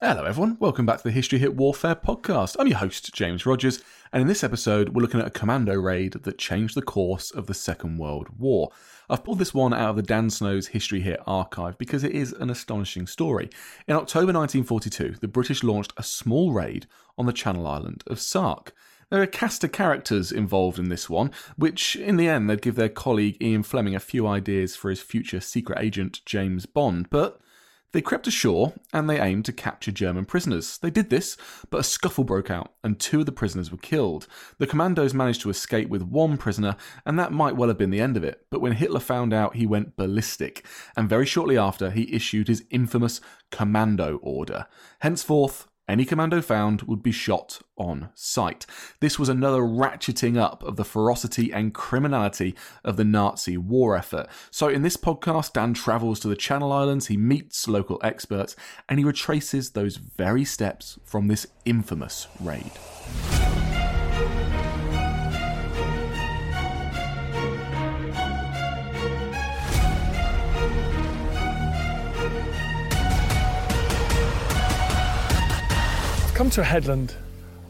Hello, everyone. Welcome back to the History Hit Warfare podcast. I'm your host, James Rogers, and in this episode, we're looking at a commando raid that changed the course of the Second World War. I've pulled this one out of the Dan Snow's History Hit archive because it is an astonishing story. In October 1942, the British launched a small raid on the Channel Island of Sark. There are a cast of characters involved in this one, which in the end they'd give their colleague Ian Fleming a few ideas for his future secret agent James Bond, but they crept ashore and they aimed to capture German prisoners. They did this, but a scuffle broke out and two of the prisoners were killed. The commandos managed to escape with one prisoner, and that might well have been the end of it. But when Hitler found out, he went ballistic, and very shortly after, he issued his infamous commando order. Henceforth, any commando found would be shot on sight. This was another ratcheting up of the ferocity and criminality of the Nazi war effort. So, in this podcast, Dan travels to the Channel Islands, he meets local experts, and he retraces those very steps from this infamous raid. Come to a headland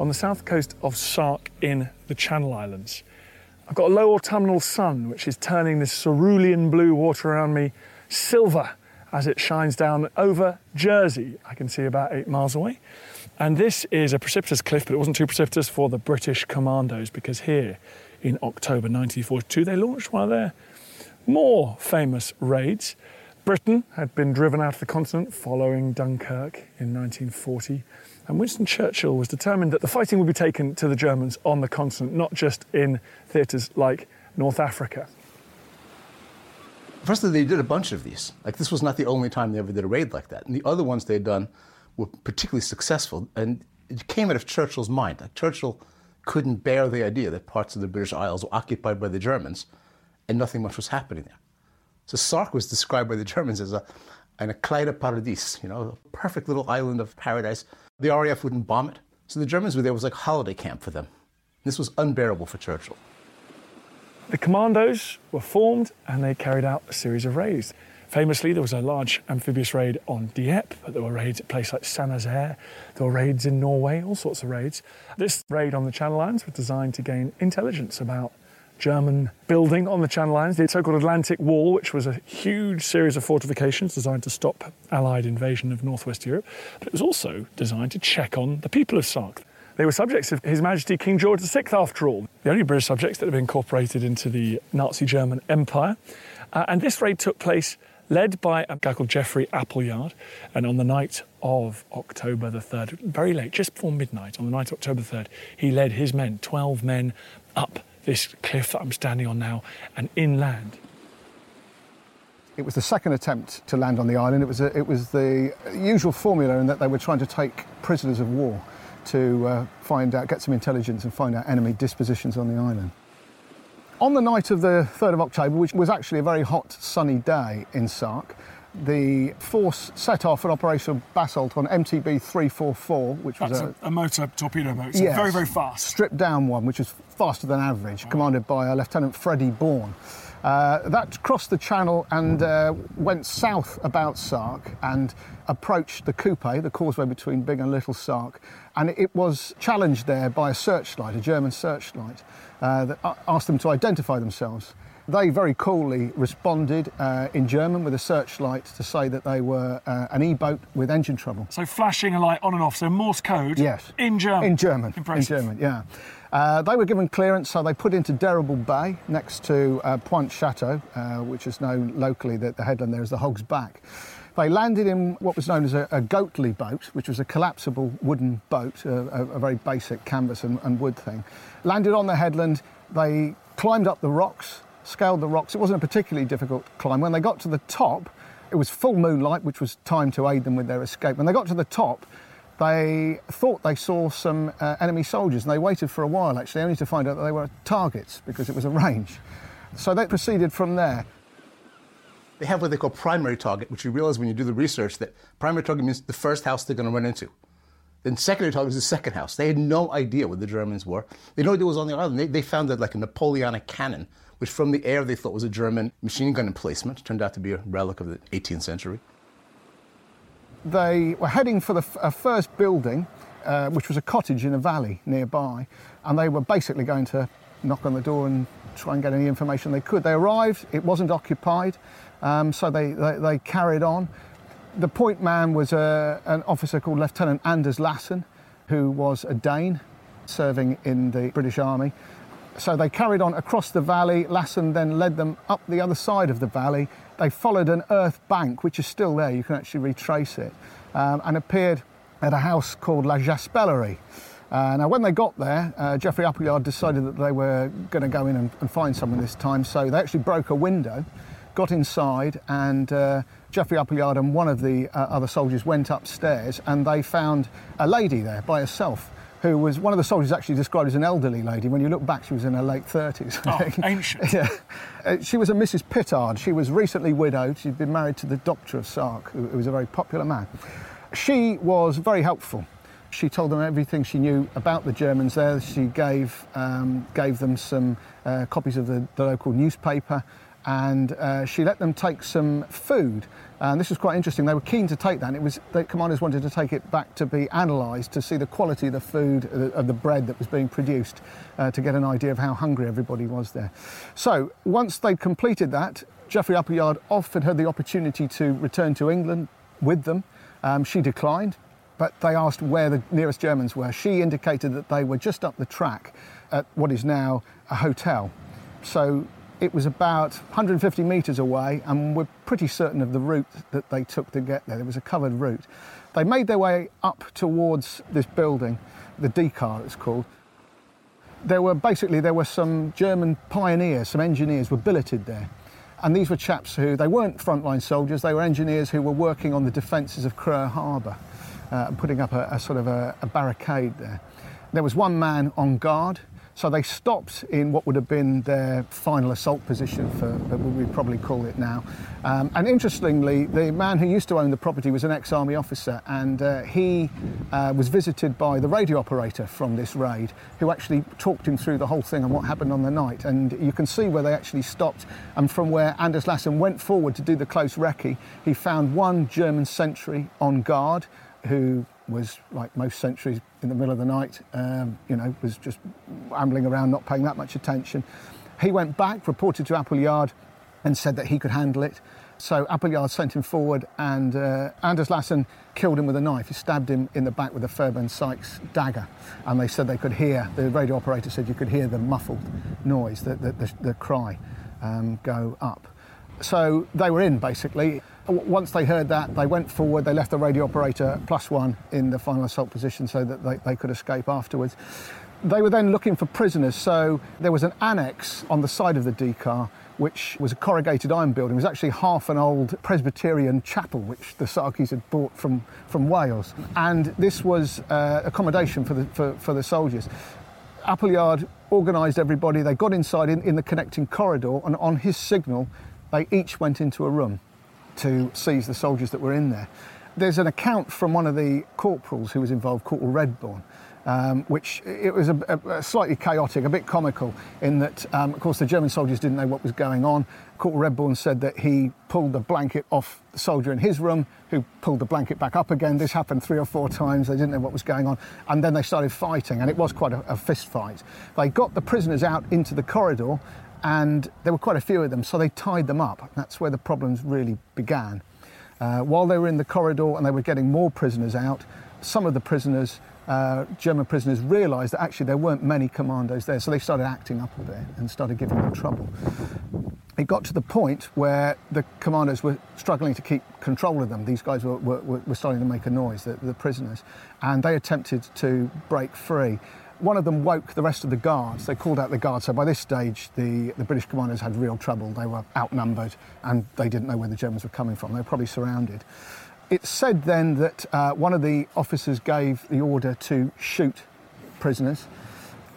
on the south coast of Sark in the Channel Islands. I've got a low autumnal sun which is turning this cerulean blue water around me silver as it shines down over Jersey. I can see about eight miles away. And this is a precipitous cliff, but it wasn't too precipitous for the British commandos because here in October 1942 they launched one of their more famous raids. Britain had been driven out of the continent following Dunkirk in 1940. And Winston Churchill was determined that the fighting would be taken to the Germans on the continent, not just in theatres like North Africa. Firstly, they did a bunch of these. Like, this was not the only time they ever did a raid like that. And the other ones they'd done were particularly successful. And it came out of Churchill's mind. Like, Churchill couldn't bear the idea that parts of the British Isles were occupied by the Germans and nothing much was happening there. So Sark was described by the Germans as a, an Eclida Paradis, you know, a perfect little island of paradise. The RAF wouldn't bomb it. So the Germans were there, it was like holiday camp for them. This was unbearable for Churchill. The commandos were formed and they carried out a series of raids. Famously, there was a large amphibious raid on Dieppe, but there were raids at places like Saint Nazaire. There were raids in Norway, all sorts of raids. This raid on the Channel Islands was designed to gain intelligence about German building on the Channel Islands, the so called Atlantic Wall, which was a huge series of fortifications designed to stop Allied invasion of Northwest Europe. But it was also designed to check on the people of Sark. They were subjects of His Majesty King George VI, after all, the only British subjects that had been incorporated into the Nazi German Empire. Uh, and this raid took place led by a guy called Geoffrey Appleyard. And on the night of October the 3rd, very late, just before midnight, on the night of October 3rd, he led his men, 12 men, up this cliff that I'm standing on now and inland. It was the second attempt to land on the island. It was, a, it was the usual formula in that they were trying to take prisoners of war to uh, find out, get some intelligence and find out enemy dispositions on the island. On the night of the 3rd of October, which was actually a very hot, sunny day in Sark, the force set off an Operation Basalt on MTB 344, which was That's a, a, a motor torpedo boat. So Yes. very, very fast. stripped down one, which was faster than average, commanded by uh, Lieutenant Freddie Bourne. Uh, that crossed the channel and uh, went south about Sark and approached the Coupée, the causeway between Big and Little Sark, and it was challenged there by a searchlight, a German searchlight, uh, that asked them to identify themselves. They very coolly responded uh, in German with a searchlight to say that they were uh, an E-boat with engine trouble. So flashing a light on and off. So Morse code. Yes. In German. In German. Impressive. In German, yeah. Uh, they were given clearance, so they put into Derrible Bay next to uh, Pointe Chateau, uh, which is known locally, the, the headland there is the Hog's Back. They landed in what was known as a, a Goatley boat, which was a collapsible wooden boat, a, a, a very basic canvas and, and wood thing. Landed on the headland, they climbed up the rocks, scaled the rocks. It wasn't a particularly difficult climb. When they got to the top, it was full moonlight, which was time to aid them with their escape. When they got to the top, they thought they saw some uh, enemy soldiers and they waited for a while actually, only to find out that they were targets because it was a range. So they proceeded from there. They have what they call primary target, which you realize when you do the research that primary target means the first house they're going to run into. Then secondary target is the second house. They had no idea what the Germans were. They no idea was on the island. They, they found that like a Napoleonic cannon, which from the air they thought was a German machine gun emplacement. Turned out to be a relic of the 18th century. They were heading for the uh, first building, uh, which was a cottage in a valley nearby, and they were basically going to knock on the door and try and get any information they could. They arrived, it wasn't occupied, um, so they, they, they carried on. The point man was a, an officer called Lieutenant Anders Lassen, who was a Dane serving in the British Army. So they carried on across the valley. Lassen then led them up the other side of the valley. They followed an earth bank, which is still there, you can actually retrace it, um, and appeared at a house called La Jaspellerie. Uh, now, when they got there, uh, Geoffrey Appleyard decided that they were going to go in and, and find someone this time, so they actually broke a window, got inside, and uh, Geoffrey Appleyard and one of the uh, other soldiers went upstairs, and they found a lady there by herself who was one of the soldiers actually described as an elderly lady. When you look back, she was in her late 30s. Oh, ancient. Yeah. Uh, she was a Mrs. Pittard. She was recently widowed. She'd been married to the Doctor of Sark, who, who was a very popular man. She was very helpful. She told them everything she knew about the Germans there. She gave, um, gave them some uh, copies of the, the local newspaper and uh, she let them take some food. And this was quite interesting. They were keen to take that. And it was the commanders wanted to take it back to be analysed to see the quality of the food, uh, of the bread that was being produced, uh, to get an idea of how hungry everybody was there. So once they'd completed that, Geoffrey Appleyard offered her the opportunity to return to England with them. Um, she declined, but they asked where the nearest Germans were. She indicated that they were just up the track at what is now a hotel. So it was about 150 metres away, and we're pretty certain of the route that they took to get there. There was a covered route. They made their way up towards this building, the Dixcart it's called. There were basically there were some German pioneers, some engineers were billeted there. And these were chaps who, they weren't frontline soldiers, they were engineers who were working on the defences of Creux Harbour, uh, putting up a, a sort of a, a barricade there. There was one man on guard, so they stopped in what would have been their final assault position for what we probably call it now. Um, and interestingly, the man who used to own the property was an ex-army officer, and uh, he uh, was visited by the radio operator from this raid, who actually talked him through the whole thing and what happened on the night. And you can see where they actually stopped, and from where Anders Lassen went forward to do the close recce, he found one German sentry on guard who was like most sentries in the middle of the night, um, you know, was just ambling around, not paying that much attention. He went back, reported to Appleyard, and said that he could handle it. So Appleyard sent him forward, and uh, Anders Lassen killed him with a knife. He stabbed him in the back with a Fairbairn Sykes dagger, and they said they could hear. The radio operator said you could hear the muffled noise, the, the, the, the cry, um, go up. So they were in basically. Once they heard that, they went forward. They left the radio operator plus one in the final assault position so that they, they could escape afterwards. They were then looking for prisoners. So there was an annex on the side of the Dixcart, which was a corrugated iron building. It was actually half an old Presbyterian chapel, which the Sarkis had brought from, from Wales. And this was uh, accommodation for the, for, for the soldiers. Appleyard organised everybody. They got inside in, in the connecting corridor, and on his signal, they each went into a room. To seize the soldiers that were in there. There's an account from one of the corporals who was involved, Corporal Redbourne, um, which it was a, a, slightly chaotic, a bit comical, in that, um, of course, the German soldiers didn't know what was going on. Corporal Redbourne said that he pulled the blanket off the soldier in his room, who pulled the blanket back up again. This happened three or four times. They didn't know what was going on, and then they started fighting, and it was quite a, a fist fight. They got the prisoners out into the corridor, and there were quite a few of them, so they tied them up. That's where the problems really began. Uh, while they were in the corridor and they were getting more prisoners out, some of the prisoners uh, German prisoners realised that actually there weren't many commandos there, so they started acting up a bit and started giving them trouble. It got to the point where the commandos were struggling to keep control of them. These guys were, were, were starting to make a noise, the, the prisoners, and they attempted to break free. One of them woke the rest of the guards. They called out the guards. So by this stage, the, the British commanders had real trouble. They were outnumbered and they didn't know where the Germans were coming from. They were probably surrounded. It's said then that uh, one of the officers gave the order to shoot prisoners.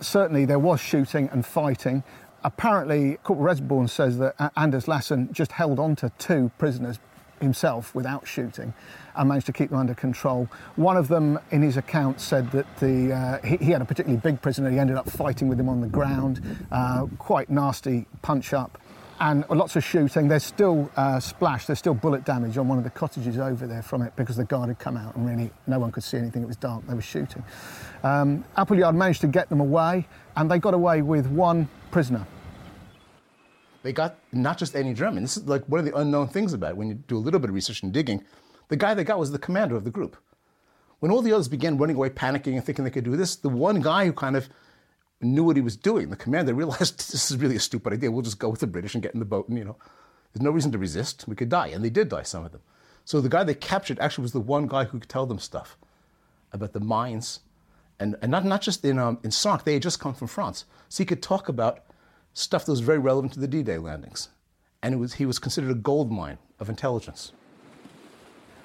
Certainly there was shooting and fighting. Apparently, Corporal Redbourne says that Anders Lassen just held on to two prisoners himself without shooting and managed to keep them under control. One of them, in his account, said that the, uh, he, he, had a particularly big prisoner. He ended up fighting with him on the ground, uh, quite nasty punch up and lots of shooting. There's still uh, splash, there's still bullet damage on one of the cottages over there from it because the guard had come out and really no one could see anything. It was dark, they were shooting. Um, Appleyard managed to get them away and they got away with one prisoner. They got not just any German. This is like one of the unknown things about it when you do a little bit of research and digging. The guy they got was the commander of the group. When all the others began running away, panicking, and thinking they could do this, the one guy who kind of knew what he was doing. The commander realized this is really a stupid idea. We'll just go with the British and get in the boat, and you know, there's no reason to resist. We could die, and they did die, some of them. So the guy they captured actually was the one guy who could tell them stuff about the mines, and, and not, not just in, um, in Sark, they had just come from France. So he could talk about stuff that was very relevant to the D-Day landings. And was, he was considered a gold mine of intelligence.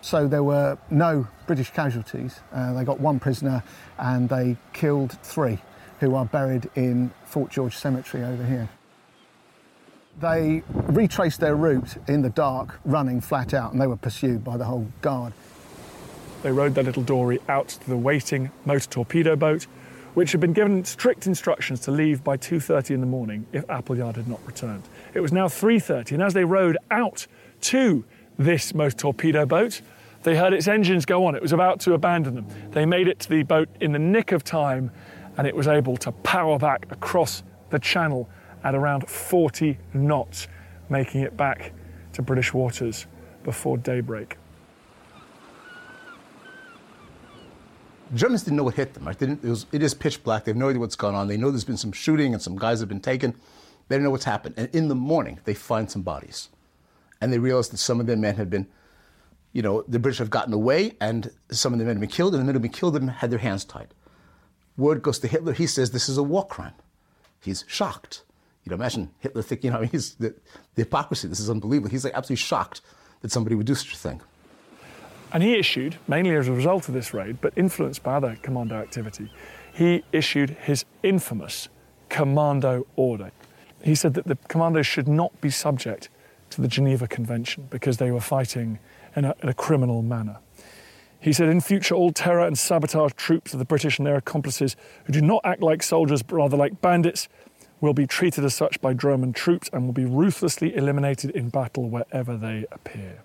So there were no British casualties. Uh, they got one prisoner and they killed three who are buried in Fort George Cemetery over here. They retraced their route in the dark, running flat out, and they were pursued by the whole guard. They rowed their little dory out to the waiting motor torpedo boat, which had been given strict instructions to leave by 2.30 in the morning if Appleyard had not returned. It was now 3.30, and as they rowed out to this most torpedo boat, they heard its engines go on. It was about to abandon them. They made it to the boat in the nick of time and it was able to power back across the channel at around 40 knots, making it back to British waters before daybreak. Germans didn't know what hit them. Right? It, was, it is pitch black. They have no idea what's going on. They know there's been some shooting and some guys have been taken. They don't know what's happened. And in the morning, they find some bodies. And they realize that some of their men had been, you know, the British have gotten away and some of the men have been killed, and the men who had been killed and had their hands tied. Word goes to Hitler. He says this is a war crime. He's shocked. You know, imagine Hitler thinking, you know, he's the, the hypocrisy. This is unbelievable. He's like absolutely shocked that somebody would do such a thing. And he issued, mainly as a result of this raid, but influenced by other commando activity, he issued his infamous commando order. He said that the commandos should not be subject to the Geneva Convention because they were fighting in a, in a criminal manner. He said, In future, all terror and sabotage troops of the British and their accomplices who do not act like soldiers but rather like bandits will be treated as such by German troops and will be ruthlessly eliminated in battle wherever they appear.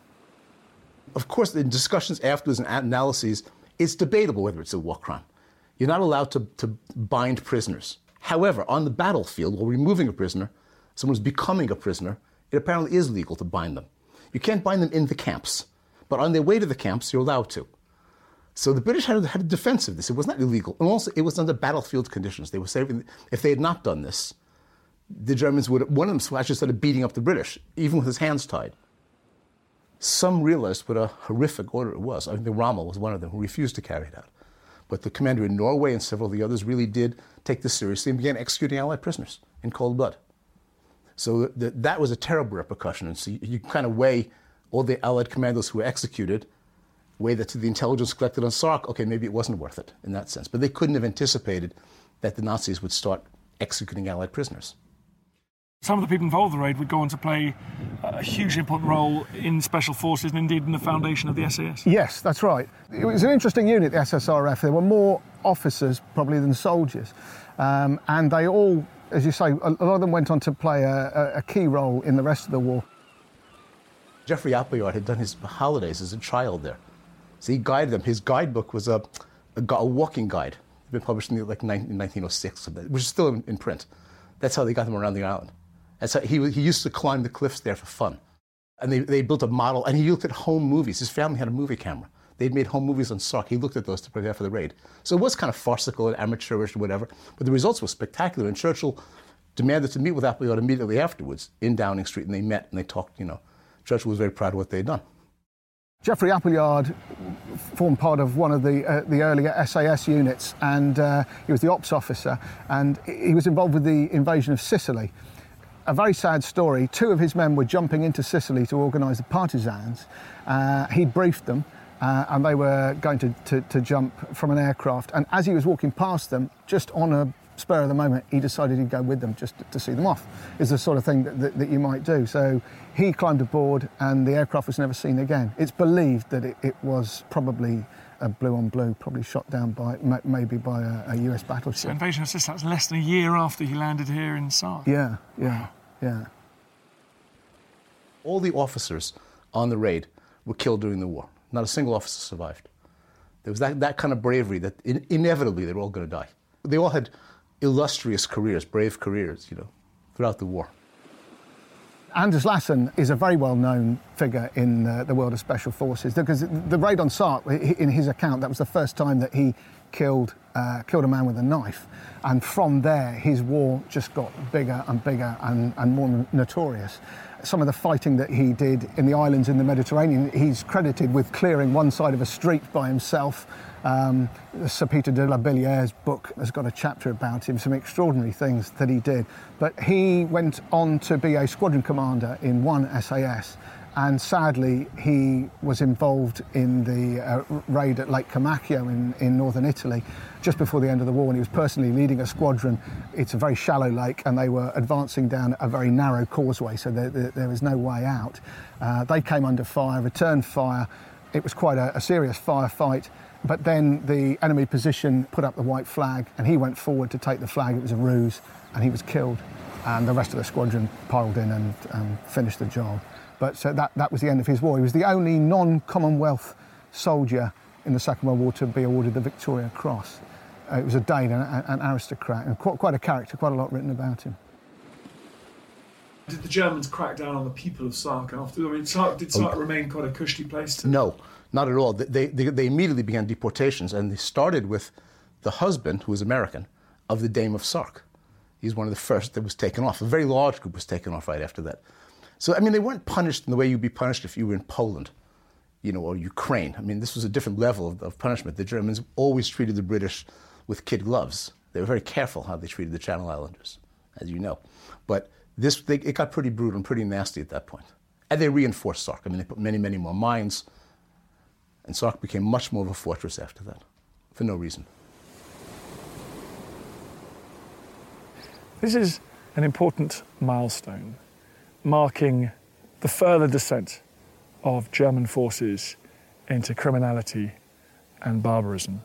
Of course, in discussions afterwards and analyses, it's debatable whether it's a war crime. You're not allowed to, to bind prisoners. However, on the battlefield, while removing a prisoner, someone's becoming a prisoner, it apparently is legal to bind them. You can't bind them in the camps, but on their way to the camps, you're allowed to. So the British had, had a defense of this. It was not illegal. And also, it was under battlefield conditions. They were saving, if they had not done this, the Germans would, one of them actually started beating up the British, even with his hands tied. Some realized what a horrific order it was. I think the Rommel was one of them who refused to carry it out. But the commander in Norway and several of the others really did take this seriously and began executing Allied prisoners in cold blood. So the, that was a terrible repercussion. And so you, you kind of weigh all the Allied commandos who were executed way that to the intelligence collected on Sark, okay, maybe it wasn't worth it in that sense. But they couldn't have anticipated that the Nazis would start executing Allied prisoners. Some of the people involved in the raid would go on to play a hugely important role in special forces and indeed in the foundation of the SAS. Yes, that's right. It was an interesting unit, the SSRF. There were more officers probably than soldiers, um, and they all, as you say, a lot of them went on to play a, a key role in the rest of the war. Geoffrey Appleyard had done his holidays as a child there. So he guided them. His guidebook was a, a, a walking guide. It had been published in like 19, 1906, which is still in, in, print. That's how they got them around the island. And so he, he used to climb the cliffs there for fun. And they, they built a model, and he looked at home movies. His family had a movie camera. They'd made home movies on Sark. He looked at those to prepare for the raid. So it was kind of farcical and amateurish or whatever, but the results were spectacular. And Churchill demanded to meet with Appleyard immediately afterwards in Downing Street, and they met and they talked, you know. Churchill was very proud of what they'd done. Geoffrey Appleyard formed part of one of the, uh, the earlier SAS units, and uh, he was the ops officer, and he was involved with the invasion of Sicily. A very sad story. Two of his men were jumping into Sicily to organise the partisans. Uh, he briefed them, uh, and they were going to, to, to jump from an aircraft. And as he was walking past them, just on a spur of the moment, he decided he'd go with them just to see them off. Is the sort of thing that, that, that, you might do. So he climbed aboard, and the aircraft was never seen again. It's believed that it, it was probably a blue on blue, probably shot down by maybe by a, a US battleship. So invasion of Sicily that's less than a year after he landed here in Sark. Yeah, yeah, yeah. All the officers on the raid were killed during the war. Not a single officer survived. There was that, that kind of bravery that in, inevitably they were all going to die. They all had illustrious careers, brave careers, you know, throughout the war. Anders Lassen is a very well known figure in uh, the world of special forces because the raid on Sark, in his account, that was the first time that he killed, uh, killed a man with a knife. And from there, his war just got bigger and bigger and, and more notorious some of the fighting that he did in the islands in the Mediterranean, he's credited with clearing one side of a street by himself. Um, Sir Peter de la Billiere's book has got a chapter about him, some extraordinary things that he did. But he went on to be a squadron commander in one SAS and sadly he was involved in the uh, raid at Lake Comacchio in, in northern Italy just before the end of the war and he was personally leading a squadron. It's a very shallow lake and they were advancing down a very narrow causeway so there, there, there was no way out. Uh, they came under fire, returned fire. It was quite a, a serious firefight but then the enemy position put up the white flag and he went forward to take the flag. It was a ruse and he was killed and the rest of the squadron piled in and um, finished the job. But so that, that was the end of his war. He was the only non Commonwealth soldier in the Second World War to be awarded the Victoria Cross. Uh, it was a Dane, an, an aristocrat, and quite, quite a character, quite a lot written about him. Did the Germans crack down on the people of Sark after? I mean, Sark, did Sark oh. remain quite a cushy place? To... No, not at all. They, they, they immediately began deportations, and they started with the husband, who was American, of the Dame of Sark. He's one of the first that was taken off. A very large group was taken off right after that. So, I mean, they weren't punished in the way you'd be punished if you were in Poland, you know, or Ukraine. I mean, this was a different level of, of punishment. The Germans always treated the British with kid gloves. They were very careful how they treated the Channel Islanders, as you know. But this, they, it got pretty brutal and pretty nasty at that point. And they reinforced Sark. I mean, they put many, many more mines. And Sark became much more of a fortress after that, for no reason. This is an important milestone marking the further descent of German forces into criminality and barbarism.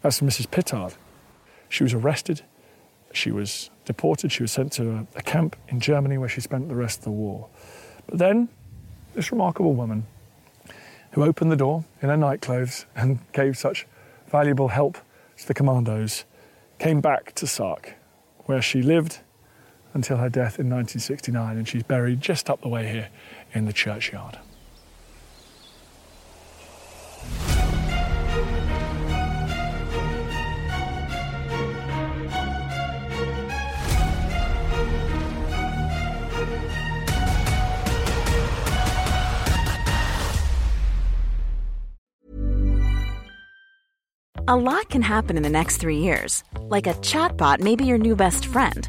That's Mrs. Pittard. She was arrested, she was deported, she was sent to a, a camp in Germany where she spent the rest of the war. But then, this remarkable woman who opened the door in her nightclothes and gave such valuable help to the commandos came back to Sark, where she lived until her death in 1969, and she's buried just up the way here in the churchyard. A lot can happen in the next three years. Like a chatbot may be your new best friend